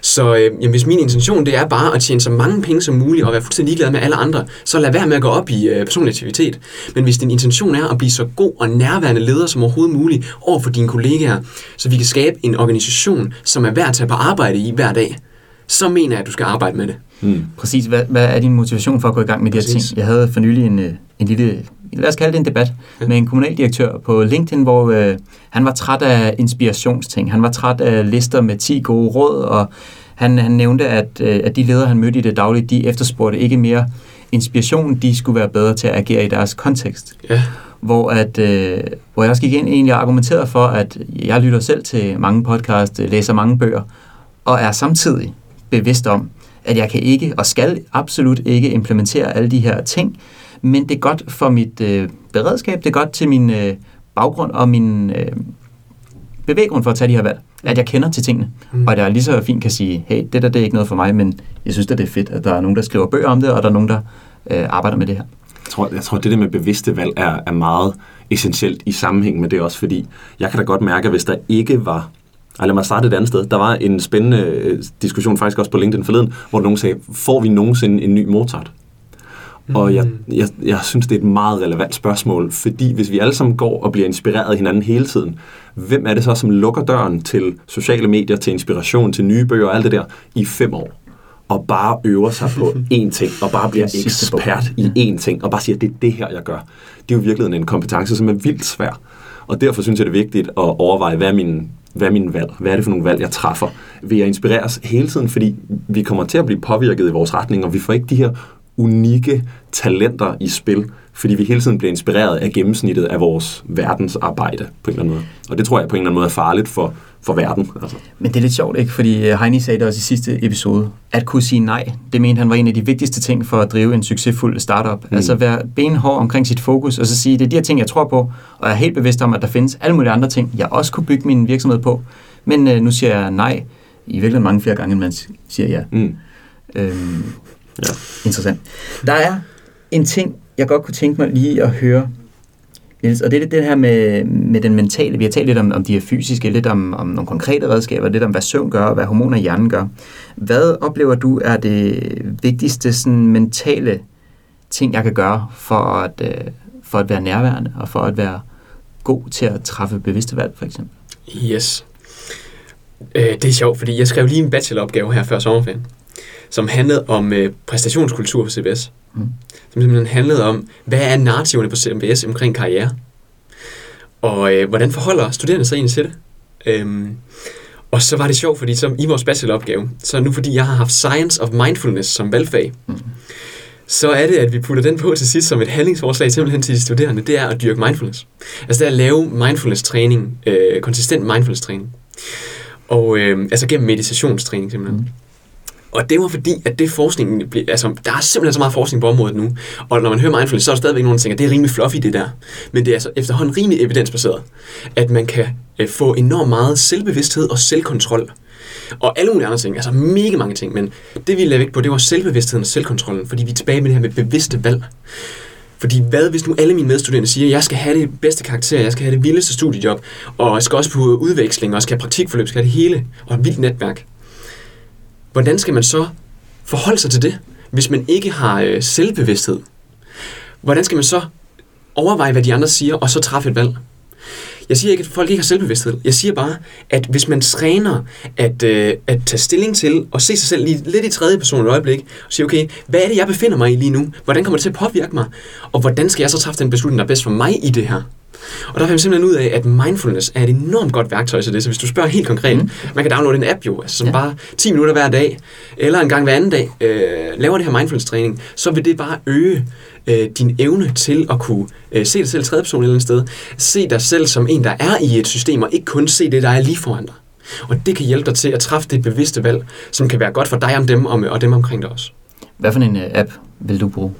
C: Så øh, jamen, hvis min intention det er bare at tjene så mange penge som muligt, og være fuldstændig ligeglad med alle andre, så lad være med at gå op i øh, personlig aktivitet. Men hvis din intention er at blive så god og nærværende leder som overhovedet muligt over for dine kollegaer, så vi kan skabe en organisation, som er værd at tage på arbejde i hver dag, så mener jeg, at du skal arbejde med det.
B: Mm.
A: Præcis, hvad, hvad er din motivation for at gå i gang med de her
C: Præcis.
A: ting? Jeg havde for nylig en, øh, en lille, lad os kalde det en debat,
C: Ja.
A: med en kommunaldirektør på LinkedIn, hvor øh, han var træt af inspirationsting. Han var træt af lister med 10 gode råd, og han, han nævnte, at, øh, at de ledere, han mødte i det daglige, de efterspurgte ikke mere inspiration, de skulle være bedre til at agere i deres kontekst.
C: Ja,
A: Hvor, at, øh, hvor jeg også gik ind egentlig og argumenterede for, at jeg lytter selv til mange podcasts, øh, læser mange bøger, og er samtidig bevidst om, at jeg kan ikke og skal absolut ikke implementere alle de her ting, men det er godt for mit øh, beredskab, det er godt til min øh, baggrund og min øh, bevæggrund for at tage de her valg, at jeg kender til tingene,
C: Mm.
A: og at jeg lige så fint kan sige, hey, det der det er ikke noget for mig, men jeg synes at det er fedt, at der er nogen, der skriver bøger om det, og der er nogen, der øh, arbejder med det her.
B: Jeg tror, jeg tror, det der med bevidste valg er, er meget essentielt i sammenhæng med det også, fordi jeg kan da godt mærke, at hvis der ikke var... Ej, lad mig starte et andet sted. Der var en spændende øh, diskussion faktisk også på LinkedIn forleden, hvor nogen sagde, får vi nogensinde en ny Mozart? Mm. Og jeg, jeg, jeg synes, det er et meget relevant spørgsmål, fordi hvis vi alle sammen går og bliver inspireret af hinanden hele tiden, hvem er det så, som lukker døren til sociale medier, til inspiration, til nye bøger og alt det der i fem år? Og bare øver sig på én ting, og bare bliver ekspert i én ting, og bare siger, det er det her, jeg gør. Det er jo virkelig en kompetence, som er vildt svær. Og derfor synes jeg, det er vigtigt at overveje, hvad er min, hvad er min valg? Hvad er det for nogle valg, jeg træffer? Vil jeg inspireres hele tiden, fordi vi kommer til at blive påvirket i vores retning, og vi får ikke de her unikke talenter i spil, fordi vi hele tiden bliver inspireret af gennemsnittet af vores verdensarbejde på en eller anden måde. Og det tror jeg på en eller anden måde er farligt for, for verden. Altså.
A: Men det er lidt sjovt, ikke? Fordi øh, Heini sagde det også i sidste episode. At kunne sige nej, det mente han var en af de vigtigste ting for at drive en succesfuld startup. Mm. Altså være benhård omkring sit fokus, og så sige, det er de her ting, jeg tror på, og jeg er helt bevidst om, at der findes alle mulige andre ting, jeg også kunne bygge min virksomhed på. Men øh, nu siger jeg nej, i virkeligheden mange flere gange, end man siger ja.
B: Mm.
A: Øhm,
B: Ja.
A: Interessant. Der er en ting, jeg godt kunne tænke mig lige at høre, Niels, og det er det, her med, med den mentale. Vi har talt lidt om, om de her fysiske, lidt om, om nogle konkrete redskaber, lidt om, hvad søvn gør, og hvad hormoner i hjernen gør. Hvad oplever du er det vigtigste sådan, mentale ting, jeg kan gøre for at, øh, for at være nærværende, og for at være god til at træffe bevidste valg, for eksempel?
C: Yes. Øh, det er sjovt, fordi jeg skrev lige en bacheloropgave her før sommerferien, som handlede om øh, præstationskultur på CBS.
A: Mm.
C: Som simpelthen handlede om, hvad er narrativerne på CBS omkring karriere? Og øh, hvordan forholder studerende sig egentlig til det? Øhm, og så var det sjovt, fordi som i vores bacheloropgave, så nu fordi jeg har haft Science of Mindfulness som valgfag,
A: Mm.
C: så er det, at vi putter den på til sidst som et handlingsforslag simpelthen til de studerende, det er at dyrke mindfulness. Altså det er at lave mindfulness-træning, øh, konsistent mindfulness-træning. Og øh, altså gennem meditationstræning simpelthen.
A: Mm.
C: Og det var fordi, at det forskning, blev- altså der er simpelthen så meget forskning på området nu, og når man hører mindfulness, så er der stadigvæk nogen, der tænker, det er rimelig fluffy det der. Men det er altså efterhånden rimelig evidensbaseret, at man kan øh, få enormt meget selvbevidsthed og selvkontrol. Og alle mulige andre ting, altså mega mange ting, men det vi lavede vægt på, det var selvbevidstheden og selvkontrollen, fordi vi er tilbage med det her med bevidste valg. Fordi hvad hvis nu alle mine medstuderende siger, at jeg skal have det bedste karakter, jeg skal have det vildeste studiejob, og jeg skal også på udveksling, og jeg skal have praktikforløb, skal have det hele, og et vildt netværk. Hvordan skal man så forholde sig til det, hvis man ikke har øh, selvbevidsthed? Hvordan skal man så overveje, hvad de andre siger, og så træffe et valg? Jeg siger ikke, at folk ikke har selvbevidsthed. Jeg siger bare, at hvis man træner at, øh, at tage stilling til og se sig selv lige, lidt i tredje person et øjeblik, og sige, okay, hvad er det, jeg befinder mig i lige nu? Hvordan kommer det til at påvirke mig? Og hvordan skal jeg så træffe den beslutning, der er bedst for mig i det her? Og der fandt jeg simpelthen ud af, at mindfulness er et enormt godt værktøj til det. Så hvis du spørger helt konkret, mm. man kan downloade en app jo, altså som ja. bare 10 minutter hver dag, eller en gang hver anden dag, øh, laver det her mindfulness-træning, så vil det bare øge øh, din evne til at kunne øh, se dig selv tredje person et eller andet sted. Se dig selv som en, der er i et system, og ikke kun se det, der er lige foran dig. Og det kan hjælpe dig til at træffe det bevidste valg, som kan være godt for dig om dem og, og dem omkring dig også.
A: Hvad for en uh, app vil du bruge?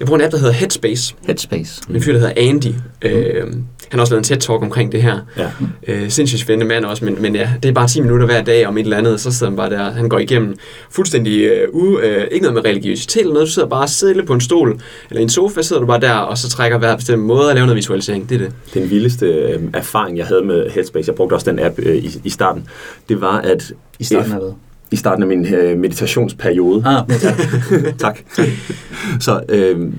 C: Jeg bruger en app, der hedder Headspace.
A: Headspace.
C: En fyr, der hedder Andy. Mm. Øh, han har også lavet en TED-talk omkring det her.
B: Ja.
C: Øh, sindssygt spændende mand også, men, men ja, det er bare 10 minutter hver dag om et eller andet, så sidder han bare der. Han går igennem fuldstændig øh, u, øh, ikke noget med religiøsitet eller noget. Du sidder bare stille på en stol eller en sofa, sidder du bare der, og så trækker hver bestemt måde at lave noget visualisering. Det er det.
B: Den vildeste øh, erfaring, jeg havde med Headspace, jeg brugte også den app øh, i, i starten, det var, at
A: I starten af hvad?
B: I starten af min øh, meditationsperiode.
A: Ah, ja.
B: tak. Så øh,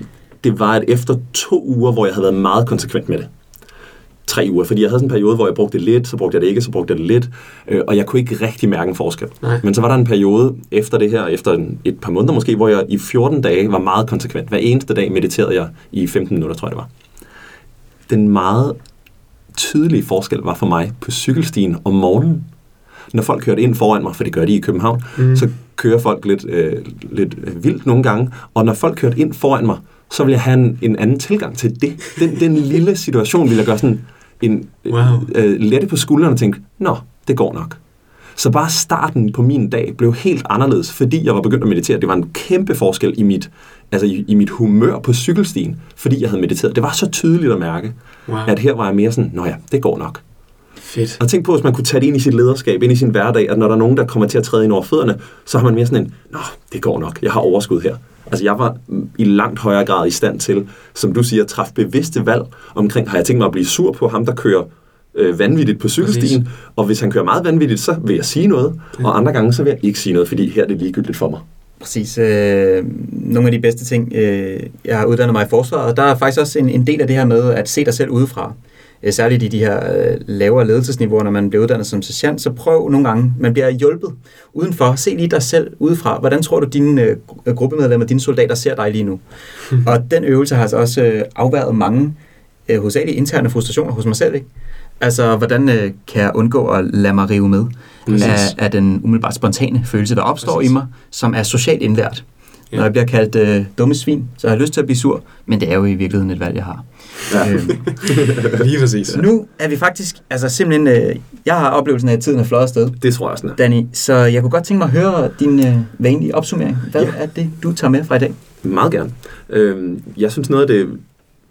B: det var, at efter to uger, hvor jeg havde været meget konsekvent med det, tre uger, fordi jeg havde sådan en periode, hvor jeg brugte det lidt, så brugte jeg det ikke, så brugte jeg det lidt, øh, og jeg kunne ikke rigtig mærke en forskel.
C: Nej.
B: Men så var der en periode efter det her, efter en, et par måneder måske, hvor jeg i 14 dage var meget konsekvent. Hver eneste dag mediterede jeg i 15 minutter, tror jeg det var. Den meget tydelige forskel var for mig på cykelstien om morgenen. Når folk kørte ind foran mig, for det gør de i København, mm. så kører folk lidt, øh, lidt øh, vildt nogle gange, og når folk kørte ind foran mig, så ville jeg have en, en anden tilgang til det. Den, den lille situation ville jeg gøre sådan en
C: Wow.
B: øh, lette på skuldrene og tænke, nå, det går nok. Så bare starten på min dag blev helt anderledes, fordi jeg var begyndt at meditere. Det var en kæmpe forskel i mit, altså i, i mit humør på cykelstien, fordi jeg havde mediteret. Det var så tydeligt at mærke,
C: Wow.
B: at her var jeg mere sådan, nå ja, det går nok.
C: Fedt.
B: Og tænk på, hvis man kunne tage det ind i sit lederskab, ind i sin hverdag, at når der er nogen, der kommer til at træde ind over fødderne, så har man mere sådan en, nå, det går nok, jeg har overskud her. Altså jeg var i langt højere grad i stand til, som du siger, at træffe bevidste valg omkring, har jeg tænkt mig at blive sur på ham, der kører øh, vanvittigt på cykelstien, og hvis han kører meget vanvittigt, så vil jeg sige noget, og andre gange, så vil jeg ikke sige noget, fordi her er det ligegyldigt for mig.
A: Præcis. Øh, nogle af de bedste ting. Øh, jeg har uddannet mig i forsvaret, og der er faktisk også en, en del af det her med at se dig selv udefra. Øh, særligt i de her øh, lavere ledelsesniveauer, når man bliver uddannet som sergeant, så prøv nogle gange, man bliver hjulpet udenfor. Se lige dig selv udefra. Hvordan tror du, dine øh, gruppemedlemmer, dine soldater ser dig lige nu? og den øvelse har altså også øh, afværet mange øh, hovedsageligt interne frustrationer hos mig selv. Ikke? Altså, hvordan øh, kan jeg undgå at lade mig rive med
C: Præcis.
A: af, af den umiddelbart spontane følelse, der opstår
C: Præcis.
A: i mig, som er socialt indlært.
C: Ja.
A: Når jeg bliver kaldt øh, dumme svin, så har jeg lyst til at blive sur, men det er jo i virkeligheden et valg, jeg har.
B: Ja.
A: Øhm,
C: Lige præcis.
A: nu er vi faktisk, altså simpelthen, øh, jeg har oplevelsen af, at tiden er fløjet afsted,
B: Det tror jeg også, er.
A: Danny, så jeg kunne godt tænke mig at høre din øh, vanlige opsummering. Hvad
B: Ja.
A: er det, du tager med fra i dag?
B: Meget gerne. Øhm, jeg synes noget af det,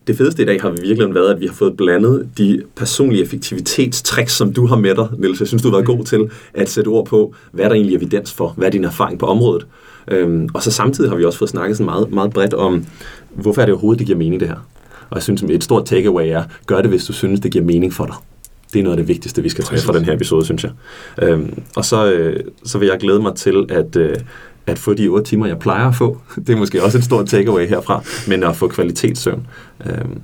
B: det fedeste i dag har virkelig været, at vi har fået blandet de personlige effektivitetstricks, som du har med dig, Niels. Jeg synes, du har været god til at sætte ord på, hvad er der egentlig evidens for? Hvad er din erfaring på området? Øhm, og så samtidig har vi også fået snakket sådan meget, meget bredt om, hvorfor er det overhovedet, det giver mening det her? Og jeg synes, et stort takeaway er, gør det, hvis du synes, det giver mening for dig. Det er noget af det vigtigste, vi skal tage fra den her episode, synes jeg. Øhm, og så, øh, så vil jeg glæde mig til at, øh, at få de 8 timer, jeg plejer at få. Det er måske også et stort takeaway herfra, men at få kvalitetssøvn. Øhm,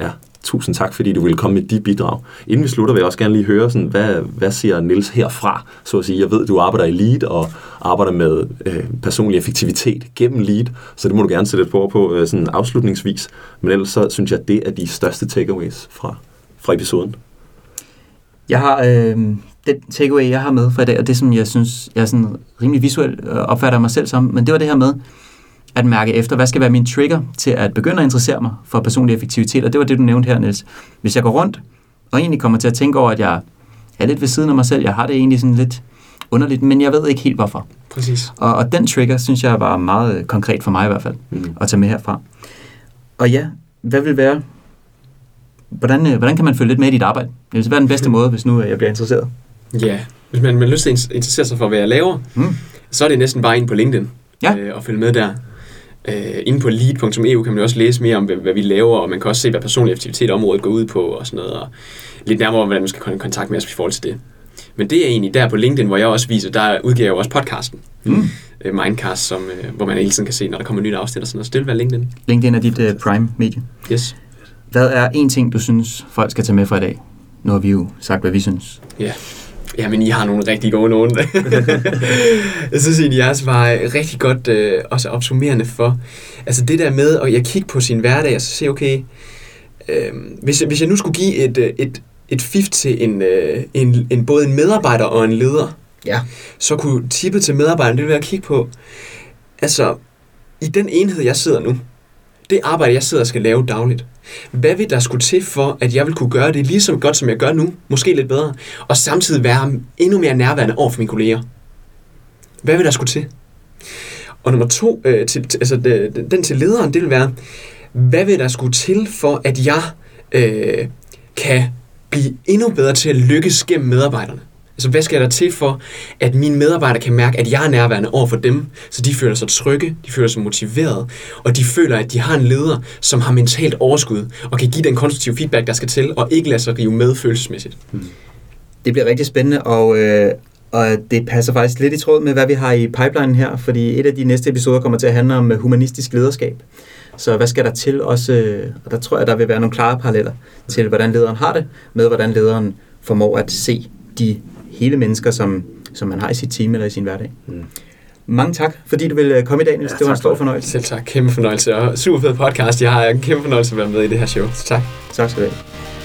B: ja, tusind tak, fordi du ville komme med de bidrag. Inden vi slutter, vil jeg også gerne lige høre, sådan, hvad, hvad siger Nils herfra? Så at sige, jeg ved, du arbejder i lead og arbejder med øh, personlig effektivitet gennem lead, så det må du gerne sætte et på på øh, sådan afslutningsvis. Men ellers så synes jeg, det er de største takeaways fra, fra episoden.
A: Jeg har øh, den takeaway, jeg har med fra i dag, og det som jeg synes, jeg sådan rimelig visuelt øh, opfatter mig selv som, men det var det her med at mærke efter, hvad skal være min trigger til at begynde at interessere mig for personlig effektivitet, og det var det, du nævnte her, Niels. Hvis jeg går rundt og egentlig kommer til at tænke over, at jeg er lidt ved siden af mig selv, jeg har det egentlig sådan lidt underligt, men jeg ved ikke helt hvorfor.
C: Præcis.
A: Og, og den trigger, synes jeg, var meget konkret for mig i hvert fald,
B: Mm.
A: at tage med herfra. Og ja, hvad vil være... Hvordan, øh, hvordan kan man følge lidt med i dit arbejde? Det vil være den bedste måde, hvis nu øh, jeg bliver interesseret.
C: Ja, hvis man, man lyst til at interessere sig for, hvad jeg laver,
A: Mm.
C: så er det næsten bare ind på LinkedIn
A: Ja.
C: øh, og følge med der. Øh, inde på lead.eu kan man jo også læse mere om, hvad, hvad vi laver, og man kan også se, hvad personlig aktivitet området går ud på og sådan noget, og lidt nærmere, hvordan man skal komme i kontakt med os i forhold til det. Men det er egentlig der på LinkedIn, hvor jeg også viser, der udgiver jeg jo også podcasten. Mm. Øh, Mindcast, som, øh, hvor man hele tiden kan se, når der kommer nyt afsnit og sådan noget. Så det vil være LinkedIn.
A: LinkedIn er dit uh, prime-medie.
C: Yes.
A: Hvad er en ting, du synes, folk skal tage med fra i dag? Nu har vi jo sagt, hvad vi synes.
C: Ja. Yeah. Jamen, I har nogle rigtig gode nogen. jeg synes at jeres var rigtig godt øh, også opsummerende for. Altså det der med at jeg kigge på sin hverdag og så se, okay, øh, hvis, hvis jeg nu skulle give et, øh, et, et fif til en, øh, en, en, både en medarbejder og en leder,
A: ja.
C: så kunne tippet til medarbejderen, det vil være at kigge på, altså i den enhed, jeg sidder nu, det arbejde, jeg sidder og skal lave dagligt, hvad vil der skulle til for, at jeg vil kunne gøre det lige så godt, som jeg gør nu, måske lidt bedre, og samtidig være endnu mere nærværende over for mine kolleger? Hvad vil der skulle til? Og nummer to, øh, til, til, altså den, den til lederen, det vil være, hvad vil der skulle til for, at jeg øh, kan blive endnu bedre til at lykkes gennem medarbejderne? Altså, hvad skal der til for, at mine medarbejdere kan mærke, at jeg er nærværende over for dem, så de føler sig trygge, de føler sig motiveret, og de føler, at de har en leder, som har mentalt overskud, og kan give den konstruktive feedback, der skal til, og ikke lade sig rive med følelsesmæssigt. Hmm.
A: Det bliver rigtig spændende, og, øh, og det passer faktisk lidt i tråd med, hvad vi har i pipelinen her, fordi et af de næste episoder kommer til at handle om humanistisk lederskab. Så hvad skal der til også, øh, og der tror jeg, der vil være nogle klare paralleller til, hvordan lederen har det, med hvordan lederen formår at se de hele mennesker, som, som man har i sit team eller i sin hverdag. Mm. Mange tak, fordi du ville komme i dag, Niels. Ja, det var en stor fornøjelse.
C: Selv tak. Kæmpe fornøjelse. Og super fed podcast. Jeg har en kæmpe fornøjelse at være med i det her show. Så tak.
A: Tak skal du have.